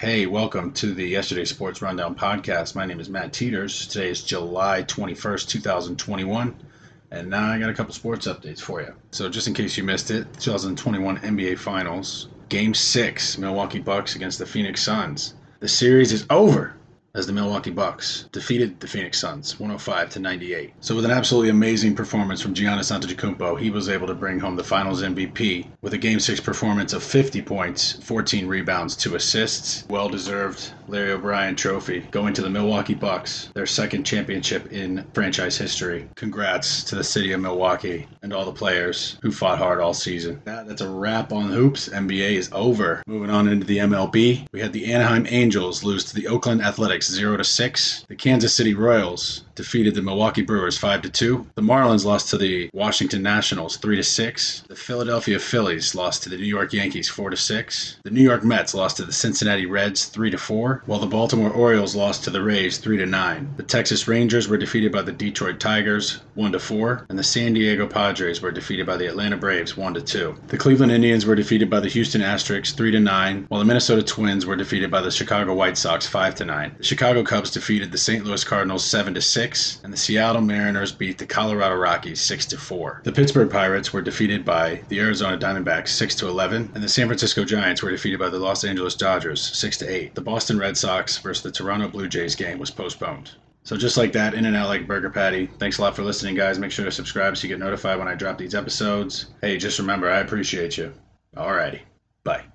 Hey, welcome to the Yesterday Sports Rundown podcast. My name is Matt Teeters. Today is July 21st, 2021. And now I got a couple sports updates for you. So, just in case you missed it, 2021 NBA Finals, Game 6, Milwaukee Bucks against the Phoenix Suns. The series is over as the Milwaukee Bucks defeated the Phoenix Suns 105 to 98. So with an absolutely amazing performance from Giannis Antetokounmpo, he was able to bring home the Finals MVP with a Game 6 performance of 50 points, 14 rebounds, 2 assists. Well-deserved Larry O'Brien trophy going to the Milwaukee Bucks, their second championship in franchise history. Congrats to the city of Milwaukee and all the players who fought hard all season. That, that's a wrap on hoops. NBA is over. Moving on into the MLB, we had the Anaheim Angels lose to the Oakland Athletics 0 to 6. The Kansas City Royals defeated the Milwaukee Brewers 5 to 2. The Marlins lost to the Washington Nationals 3 to 6. The Philadelphia Phillies lost to the New York Yankees 4 to 6. The New York Mets lost to the Cincinnati Reds 3 to 4, while the Baltimore Orioles lost to the Rays 3 to 9. The Texas Rangers were defeated by the Detroit Tigers 1 to 4, and the San Diego Padres were defeated by the Atlanta Braves 1 to 2. The Cleveland Indians were defeated by the Houston Astros 3 to 9, while the Minnesota Twins were defeated by the Chicago White Sox 5 to 9. The Chicago Cubs defeated the St. Louis Cardinals 7 to 6, and the Seattle Mariners beat the Colorado Rockies 6 to 4. The Pittsburgh Pirates were defeated by the Arizona Diamondbacks 6 to 11, and the San Francisco Giants were defeated by the Los Angeles Dodgers 6 to 8. The Boston Red Sox versus the Toronto Blue Jays game was postponed. So just like that, in and out like burger patty. Thanks a lot for listening, guys. Make sure to subscribe so you get notified when I drop these episodes. Hey, just remember, I appreciate you. Alrighty. Bye.